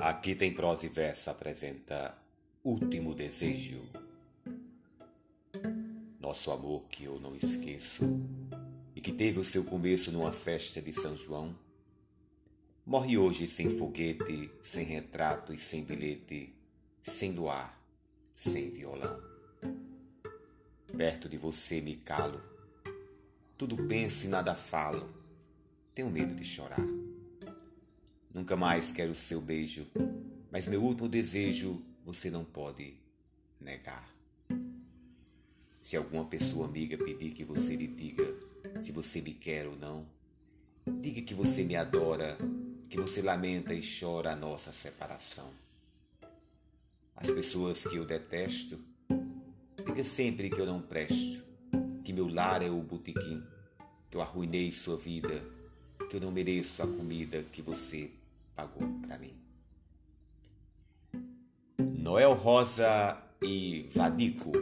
Aqui tem prosa e verso apresenta Último Desejo. Nosso amor que eu não esqueço e que teve o seu começo numa festa de São João, morre hoje sem foguete, sem retrato e sem bilhete, sem luar, sem violão. Perto de você me calo, tudo penso e nada falo, tenho medo de chorar. Nunca mais quero o seu beijo, mas meu último desejo você não pode negar. Se alguma pessoa amiga pedir que você lhe diga se você me quer ou não, diga que você me adora, que você lamenta e chora a nossa separação. As pessoas que eu detesto, diga sempre que eu não presto, que meu lar é o botequim, que eu arruinei sua vida, que eu não mereço a comida que você pagou para mim. Noel Rosa e Vadico